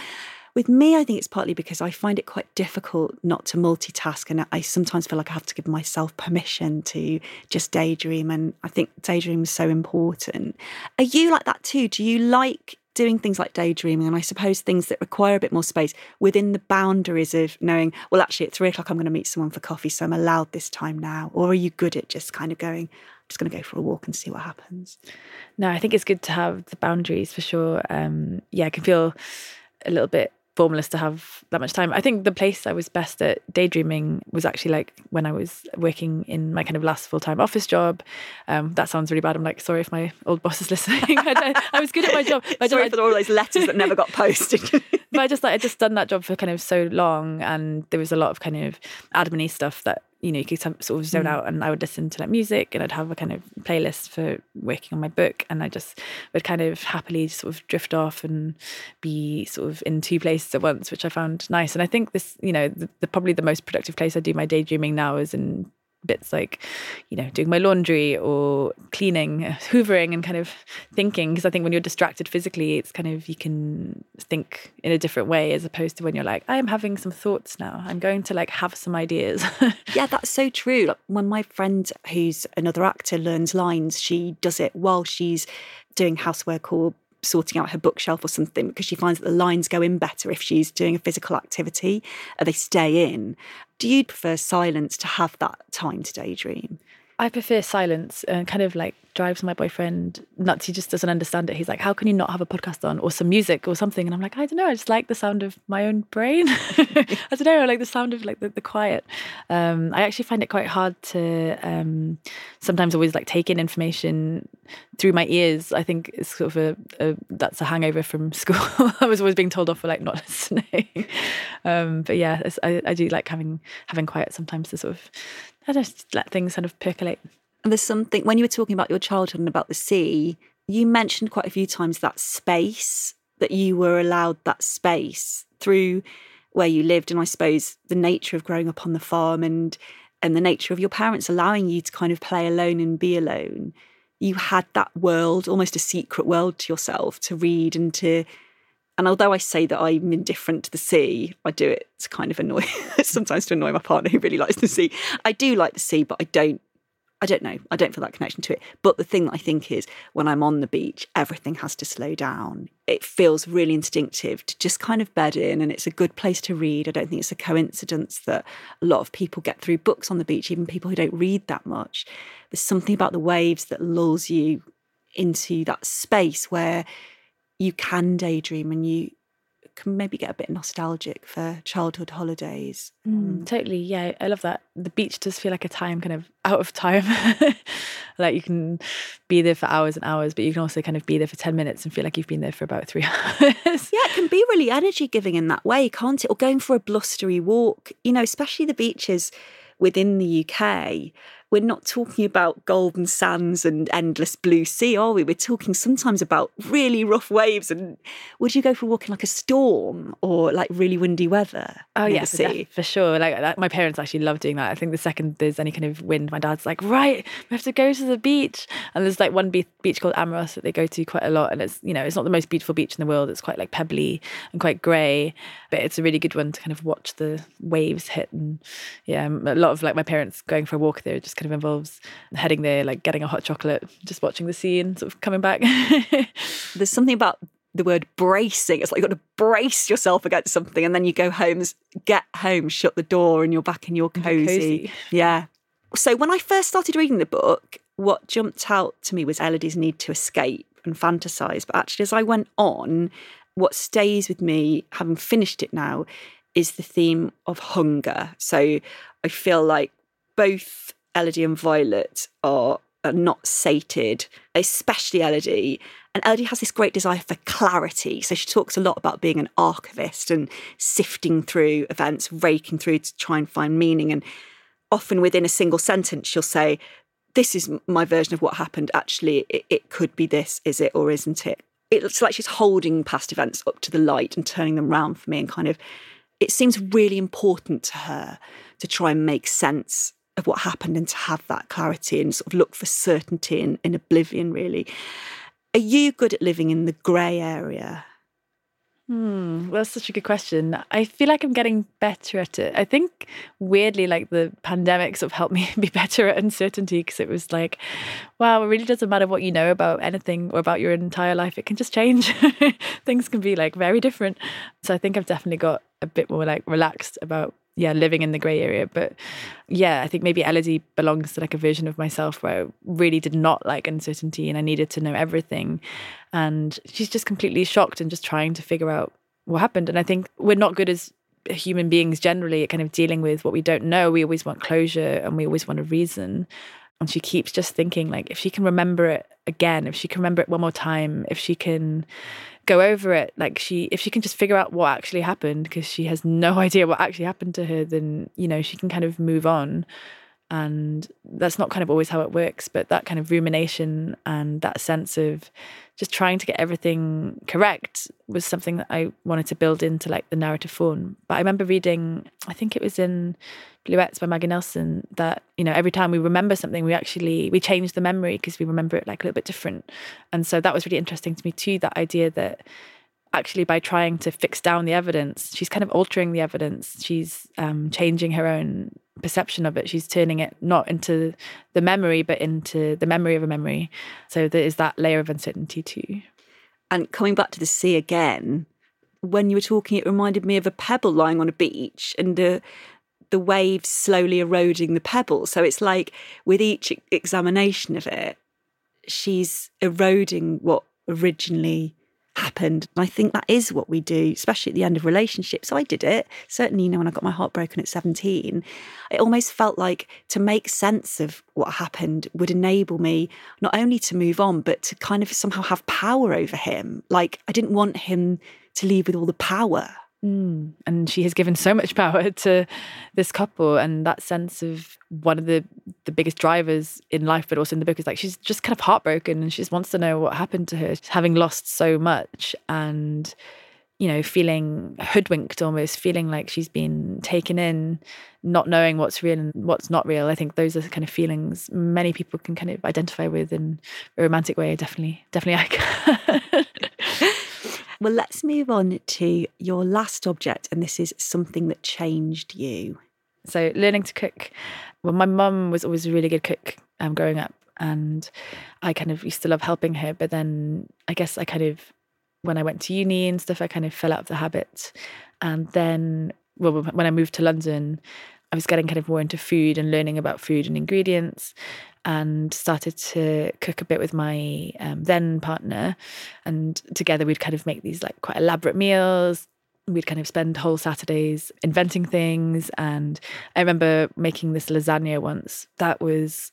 With me, I think it's partly because I find it quite difficult not to multitask. And I sometimes feel like I have to give myself permission to just daydream. And I think daydream is so important. Are you like that too? Do you like doing things like daydreaming and I suppose things that require a bit more space within the boundaries of knowing, well, actually at three o'clock I'm going to meet someone for coffee, so I'm allowed this time now? Or are you good at just kind of going, I'm just going to go for a walk and see what happens? No, I think it's good to have the boundaries for sure. Um, yeah, I can feel a little bit formless to have that much time. I think the place I was best at daydreaming was actually like when I was working in my kind of last full time office job. Um, that sounds really bad. I'm like, sorry if my old boss is [LAUGHS] listening. I, I, was good at my job. I sorry just, for all those letters that never got [LAUGHS] posted. but I just like I just done that job for kind of so long, and there was a lot of kind of admin stuff that you know, you could sort of zone mm. out and I would listen to like music and I'd have a kind of playlist for working on my book and I just would kind of happily sort of drift off and be sort of in two places at once, which I found nice. And I think this, you know, the, the probably the most productive place I do my daydreaming now is in bits like, you know, doing my laundry or cleaning, hoovering, and kind of thinking. Because I think when you're distracted physically, it's kind of you can think in a different way as opposed to when you're like, I am having some thoughts now. I'm going to like have some ideas. [LAUGHS] yeah, that's so true. Like when my friend, who's another actor, learns lines, she does it while she's doing housework or sorting out her bookshelf or something because she finds that the lines go in better if she's doing a physical activity. Uh, they stay in. Do you prefer silence to have that time to daydream? I prefer silence and kind of like drives my boyfriend nuts. He just doesn't understand it. He's like, How can you not have a podcast on or some music or something? And I'm like, I don't know. I just like the sound of my own brain. [LAUGHS] I don't know. I like the sound of like the, the quiet. Um, I actually find it quite hard to um, sometimes always like take in information through my ears. I think it's sort of a, a that's a hangover from [LAUGHS] school. I was always being told off for like not [LAUGHS] listening. um, but yeah, I, I do like having having quiet sometimes to sort of I just let things kind of percolate. And there's something when you were talking about your childhood and about the sea, you mentioned quite a few times that space that you were allowed that space through where you lived, and I suppose the nature of growing up on the farm and and the nature of your parents allowing you to kind of play alone and be alone. You had that world, almost a secret world to yourself to read and to and although I say that I'm indifferent to the sea, I do it to kind of annoy [LAUGHS] sometimes to annoy my partner who really likes the sea. I do like the sea, but I don't I don't know. I don't feel that connection to it. But the thing that I think is when I'm on the beach, everything has to slow down. It feels really instinctive to just kind of bed in, and it's a good place to read. I don't think it's a coincidence that a lot of people get through books on the beach, even people who don't read that much. There's something about the waves that lulls you into that space where you can daydream and you can maybe get a bit nostalgic for childhood holidays. Mm, totally. Yeah, I love that. The beach does feel like a time kind of out of time. [LAUGHS] like you can be there for hours and hours, but you can also kind of be there for 10 minutes and feel like you've been there for about three [LAUGHS] hours. yeah, it can be really energy giving in that way, can't it? Or going for a blustery walk, you know, especially the beaches within the UK we're not talking about golden sands and endless blue sea, are we? We're talking sometimes about really rough waves. And would you go for walking like a storm or like really windy weather? Oh yeah, for, for, sure. Like that, my parents actually love doing that. I think the second there's any kind of wind, my dad's like, right, we have to go to the beach. And there's like one beach called Amroth that they go to quite a lot, and it's you know it's not the most beautiful beach in the world. It's quite like pebbly and quite grey, but it's a really good one to kind of watch the waves hit. And yeah, a lot of like my parents going for a walk there just kind of involves heading there, like getting a hot chocolate, just watching the scene, sort of coming back. [LAUGHS] There's something about the word bracing. It's like you've got to brace yourself against something, and then you go home, get home, shut the door, and you're back in your cozy. cozy. Yeah. So when I first started reading the book, what jumped out to me was Elodie's need to escape and fantasize. But actually, as I went on, what stays with me, having finished it now, is the theme of hunger. So I feel like both Elodie and Violet are, are not sated, especially Elodie. And Elodie has this great desire for clarity. So she talks a lot about being an archivist and sifting through events, raking through to try and find meaning. And often within a single sentence, she'll say, This is my version of what happened. Actually, it, it could be this, is it or isn't it? It looks like she's holding past events up to the light and turning them around for me and kind of it seems really important to her to try and make sense of what happened and to have that clarity and sort of look for certainty in, in oblivion, really. Are you good at living in the grey area? Hmm, well, that's such a good question. I feel like I'm getting better at it. I think weirdly, like the pandemic sort of helped me [LAUGHS] be better at uncertainty because it was like, wow, it really doesn't matter what you know about anything or about your entire life. It can just change. [LAUGHS] Things can be like very different. So I think I've definitely got a bit more like relaxed about yeah living in the grey area. But yeah i think maybe elodie belongs to like a version of myself where i really did not like uncertainty and i needed to know everything. And she's just completely shocked and just trying to figure out what happened. And i think we're not good as human beings generally at kind of dealing with what we don't know. We always want closure and we always want a reason. And she keeps just thinking like if she can remember it again if she can remember it one more time if she can go over it. Like she if she can just figure out what actually happened because she has no [LAUGHS] idea what actually happened to her then you know she can kind of move on and that's not kind of always how it works but that kind of rumination and that sense of just trying to get everything correct was something that I wanted to build into like the narrative form. But I remember reading I think it was in Bluets by Maggie Nelson that you know every time we remember something we actually we change the memory because we remember it like a little bit different. And so that was really interesting to me too that idea that actually by trying to fix down the evidence she's kind of altering the evidence. She's um, changing her own perception of it. She's turning it not into the memory but into the memory of a memory. So there is that layer of uncertainty too. And coming back to the sea again when you were talking it reminded me of a pebble lying on a beach and uh, the waves slowly eroding the pebble. So it's like with each examination of it she's eroding what originally happened. And I think that is what we do, especially at the end of relationships. I did it. Certainly, you know, when I got my heart broken at 17, it almost felt like to make sense of what happened would enable me not only to move on, but to kind of somehow have power over him. Like I didn't want him to leave with all the power. Mm. And she has given so much [LAUGHS] power to this couple, and that sense of one of the the biggest drivers in life, but also in the book is like she's just kind of heartbroken, and she just wants to know what happened to her, having lost so much, and you know, feeling hoodwinked almost, feeling like she's been taken in, not knowing what's real and what's not real. I think those are the kind of feelings many people can kind of identify with in a romantic way. Definitely, definitely I can. [LAUGHS] Well, let's move on to your last object, and this is something that changed you. So, learning to cook. Well, my mum was always a really good cook um, growing up, and I kind of used to love helping her. But then I guess I kind of, when I went to uni and stuff, I kind of fell out of the habit. And then, well, when I moved to London, I was getting kind of more into food and learning about food and ingredients and started to cook a bit with my um, then partner. And together we'd kind of make these like quite elaborate meals. we'd kind of spend whole Saturdays inventing things. And I remember making this lasagna once that was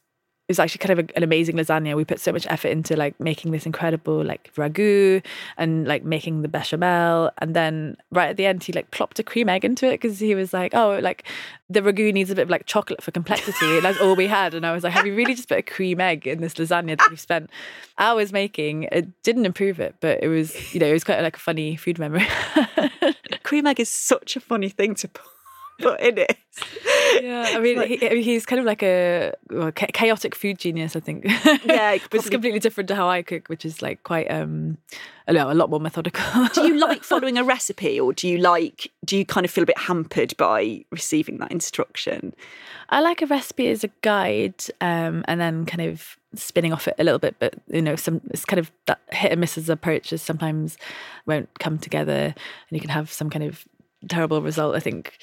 it was actually kind of a, an amazing lasagna. We put so much effort into like making this incredible like ragu and like making the bechamel. And then right at the end, he like plopped a cream egg into it because he was like, oh, like the ragu needs a bit of like chocolate for complexity. and that's all we had. And I was like, have you really just put a cream egg in this lasagna that we've spent hours making? It didn't improve it, but it was, you know, it was quite like a funny food memory. [LAUGHS] cream egg is such a funny thing to put [LAUGHS] put in it. Yeah, I mean, like, he, he's kind of like a well, chaotic food genius, I think. Yeah, [LAUGHS] but it's completely different to how I cook, which is like quite um, a lot more methodical. [LAUGHS] do you like following a recipe, or do you like do you kind of feel a bit hampered by receiving that instruction? I like a recipe as a guide, um, and then kind of spinning off it a little bit. But you know, some it's kind of that hit and misses approach is sometimes won't come together, and you can have some kind of terrible result. I think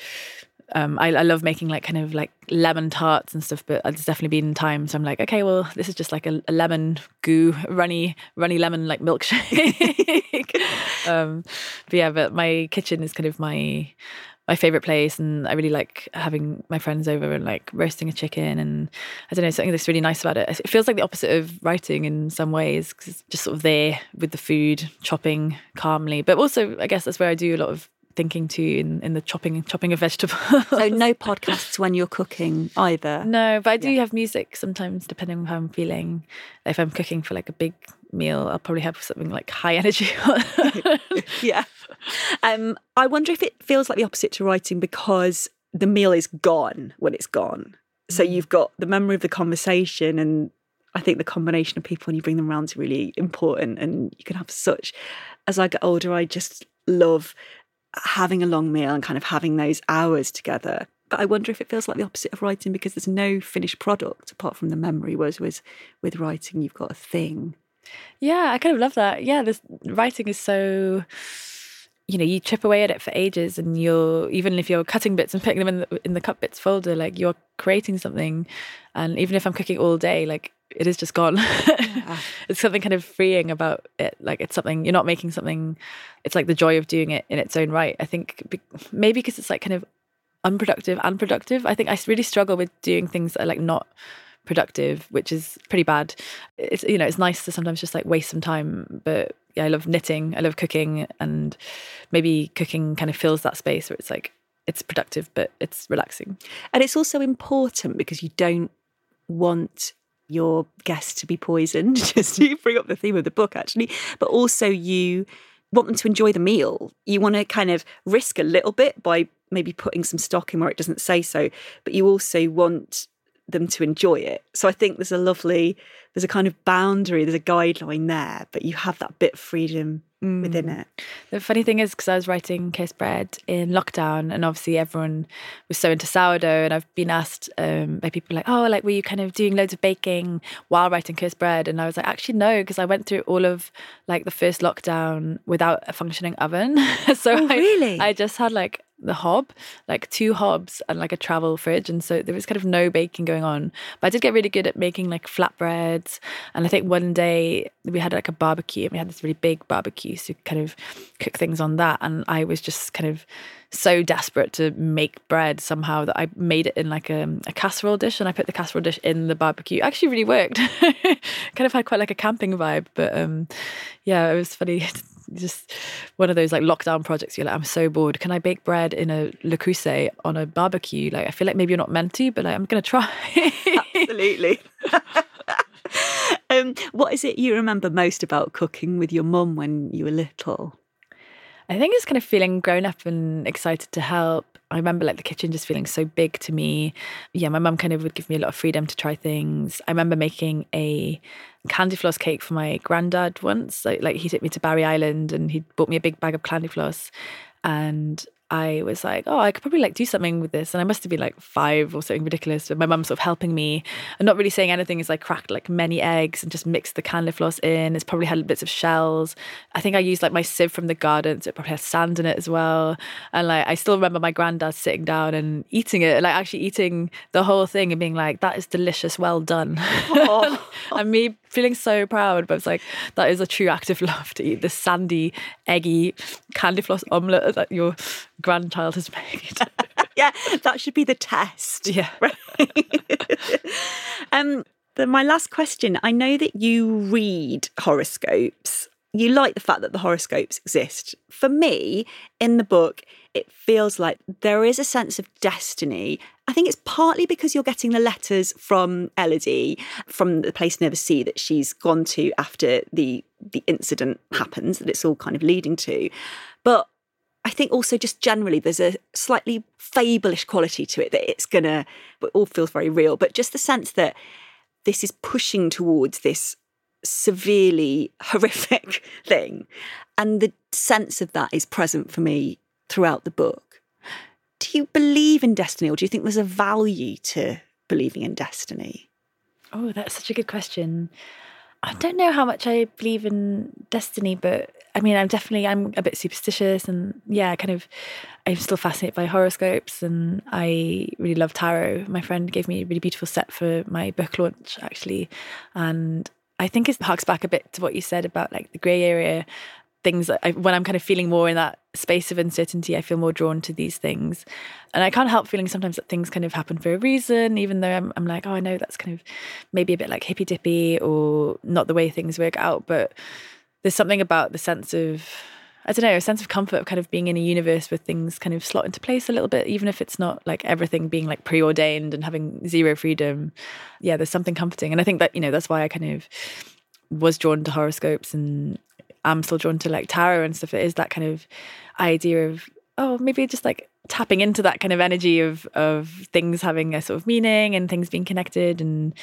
um, I, I, love making like kind of like lemon tarts and stuff, but it's definitely been time. So I'm like, okay, well, this is just like a, a lemon goo, runny, runny lemon like milkshake. [LAUGHS] um, but yeah, but my kitchen is kind of my my favorite place, and I really like having my friends over and like roasting a chicken. And I don't know, something that's really nice about it. It feels like the opposite of writing in some ways, because it's just sort of there with the food, chopping calmly. But also, I guess that's where I do a lot of thinking too in, in the chopping chopping of vegetables. so no podcasts when you're cooking either. No, but I do yeah. have music sometimes depending on how I'm feeling. If I'm cooking for like a big meal, I'll probably have something like high energy. [LAUGHS] yeah. Um, I wonder if it feels like the opposite to writing because the meal is gone when it's gone. So mm. you've got the memory of the conversation and I think the combination of people when you bring them around is really important and you can have such as I get older I just love having a long meal and kind of having those hours together. But I wonder if it feels like the opposite of writing because there's no finished product apart from the memory. Whereas with, with writing, you've got a thing. Yeah, I kind of love that. Yeah, this writing is so you know you chip away at it for ages and you're even if you're cutting bits and putting them in the, in the cut bits folder like you're creating something and even if i'm cooking all day like it is just gone. [LAUGHS] Yeah. it's something kind of freeing about it. Like it's something you're not making something it's like the joy of doing it in its own right. I think maybe because it's like kind of unproductive and productive i think i really struggle with doing things that are like not productive which is pretty bad. It's you know it's nice to sometimes just like waste some time but yeah, I love knitting, I love cooking, and maybe cooking kind of fills that space where it's like it's productive but it's relaxing. And it's also important because you don't want your guests to be poisoned, [LAUGHS] just to bring up the theme of the book actually, but also you want them to enjoy the meal. You want to kind of risk a little bit by maybe putting some stock in where it doesn't say so, but you also want them to enjoy it. So I think there's a lovely, there's a kind of boundary, there's a guideline there, but you have that bit of freedom mm. within it. The funny thing is, because I was writing Cursed Bread in lockdown, and obviously everyone was so into sourdough, and I've been asked um, by people like, "Oh, like were you kind of doing loads of baking while writing Cursed Bread?" And I was like, "Actually, no, because I went through all of like the first lockdown without a functioning oven, [LAUGHS] so oh, really, I, I just had like the hob, like two hobs and like a travel fridge. And so there was kind of no baking going on. But I did get really good at making like flatbreads. And I think one day we had like a barbecue and we had this really big barbecue. So kind of cook things on that. And I was just kind of so desperate to make bread somehow that I made it in like a, a casserole dish and I put the casserole dish in the barbecue. Actually really worked. [LAUGHS] kind of had quite like a camping vibe. But um yeah, it was funny [LAUGHS] just one of those like lockdown projects. You're like, I'm so bored. Can I bake bread in a Creuset on a barbecue? Like, I feel like maybe you're not meant to, but like, I'm going to try. Absolutely. [LAUGHS] um, what is it you remember most about cooking with your mum when you were little? I think it's kind of feeling grown up and excited to help. I remember like the kitchen just feeling so big to me. Yeah, my mum kind of would give me a lot of freedom to try things. I remember making a candy floss cake for my granddad once. Like, like he took me to Barry Island and he bought me a big bag of candy floss. And I was like, oh, I could probably like do something with this. And I must have been like five or something ridiculous. But my mum sort of helping me and not really saying anything is like cracked like many eggs and just mixed the candle floss in. It's probably had bits of shells. I think I used like my sieve from the garden. So it probably has sand in it as well. And like, I still remember my granddad sitting down and eating it, like actually eating the whole thing and being like, that is delicious. Well done. [LAUGHS] and me feeling so proud. But it's like, that is a true act of love to eat this sandy, eggy candy floss omelette that your grandchild has made. [LAUGHS] yeah, that should be the test. Yeah. [LAUGHS] um, the, my last question I know that you read horoscopes. You like the fact that the horoscopes exist. For me, in the book, it feels like there is a sense of destiny. I think it's partly because you're getting the letters from Elodie from the place near the sea that she's gone to after the the incident happens, that it's all kind of leading to. But I think also just generally there's a slightly fableish quality to it that it's gonna all feels very real. But just the sense that this is pushing towards this severely [LAUGHS] horrific thing. And the sense of that is present for me throughout the book. Do you believe in destiny or do you think there's a value to believing in destiny? Oh, that's such a good question. I don't know how much I believe in destiny, but I mean, I'm definitely I'm a bit superstitious, and yeah, kind of. I'm still fascinated by horoscopes, and I really love tarot. My friend gave me a really beautiful set for my book launch, actually, and I think it harks back a bit to what you said about like the grey area things I, when I'm kind of feeling more in that space of uncertainty, I feel more drawn to these things. And I can't help feeling sometimes that things kind of happen for a reason, even though I'm, I'm like, oh, I know that's kind of maybe a bit like hippy dippy or not the way things work out. But there's something about the sense of, I don't know, a sense of comfort of kind of being in a universe where things kind of slot into place a little bit, even if it's not like everything being like preordained and having zero freedom. Yeah, there's something comforting. And I think that, you know, that's why I kind of was drawn to horoscopes and I'm still drawn to like tarot and stuff. It is that kind of idea of oh maybe just like tapping into that kind of energy of of things having a sort of meaning and things being connected and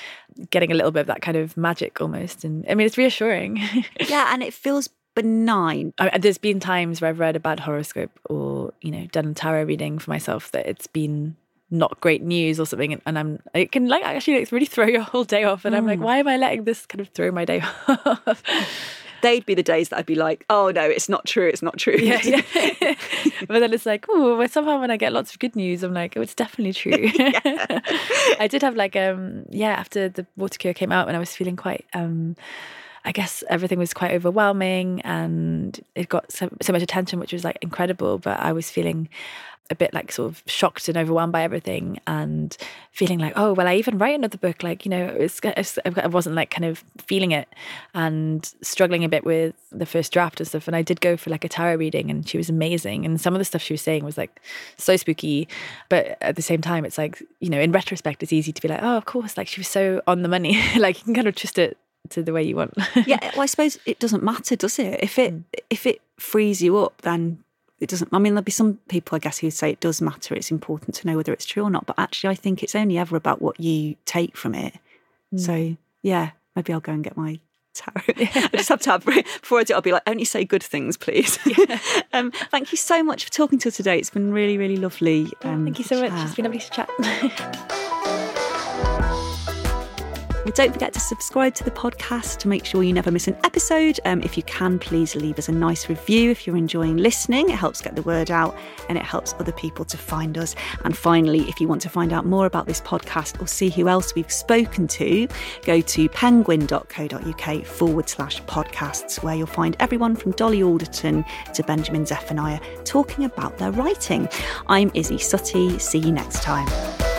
getting a little bit of that kind of magic almost. And I mean, it's reassuring. [LAUGHS] yeah, and it feels benign. I, there's been times where I've read a bad horoscope or you know done a tarot reading for myself that it's been not great news or something and, I'm it can like actually like really throw your whole day off and mm. I'm like mm. why am I letting this kind of throw my day [LAUGHS] off they'd be the days that I'd be like, oh no, it's not true, it's not true. Yeah, yeah. [LAUGHS] but then it's like, oh, somehow when I get lots of good news, I'm like, oh, it's definitely true. [LAUGHS] [LAUGHS] I did have like, um, yeah, after the water cure came out, and I was feeling quite, um, I guess everything was quite overwhelming, and it got so, so much attention, which was like incredible. But I was feeling a bit like sort of shocked and overwhelmed by everything and feeling like oh well i even write another book like you know it's, it's, i wasn't like kind of feeling it and struggling a bit with the first draft and stuff and i did go for like a tarot reading and she was amazing and some of the stuff she was saying was like so spooky but at the same time it's like you know in retrospect it's easy to be like oh of course like she was so on the money [LAUGHS] like you can kind of twist it to the way you want. [LAUGHS] Yeah well i suppose it doesn't matter does it? If it mm. if it frees you up then it doesn't i mean there'll be some people i guess who say it does matter it's important to know whether it's true or not but actually i think it's only ever about what you take from it. Mm. so yeah maybe i'll go and get my tarot. [LAUGHS] I just have to have before i do i'll be like only say good things please? [LAUGHS] Yeah. um, thank you so much for talking to us today. It's been really really lovely um, thank you so much. it's been lovely to chat Well, don't forget to subscribe to the podcast to make sure you never miss an episode. Um, if you can, please leave us a nice review if you're enjoying listening. It helps get the word out and it helps other people to find us. And finally, if you want to find out more about this podcast or see who else we've spoken to, go to penguin.co.uk forward slash podcasts, where you'll find everyone from Dolly Alderton to Benjamin Zephaniah talking about their writing. I'm Isy Suttie. See you next time.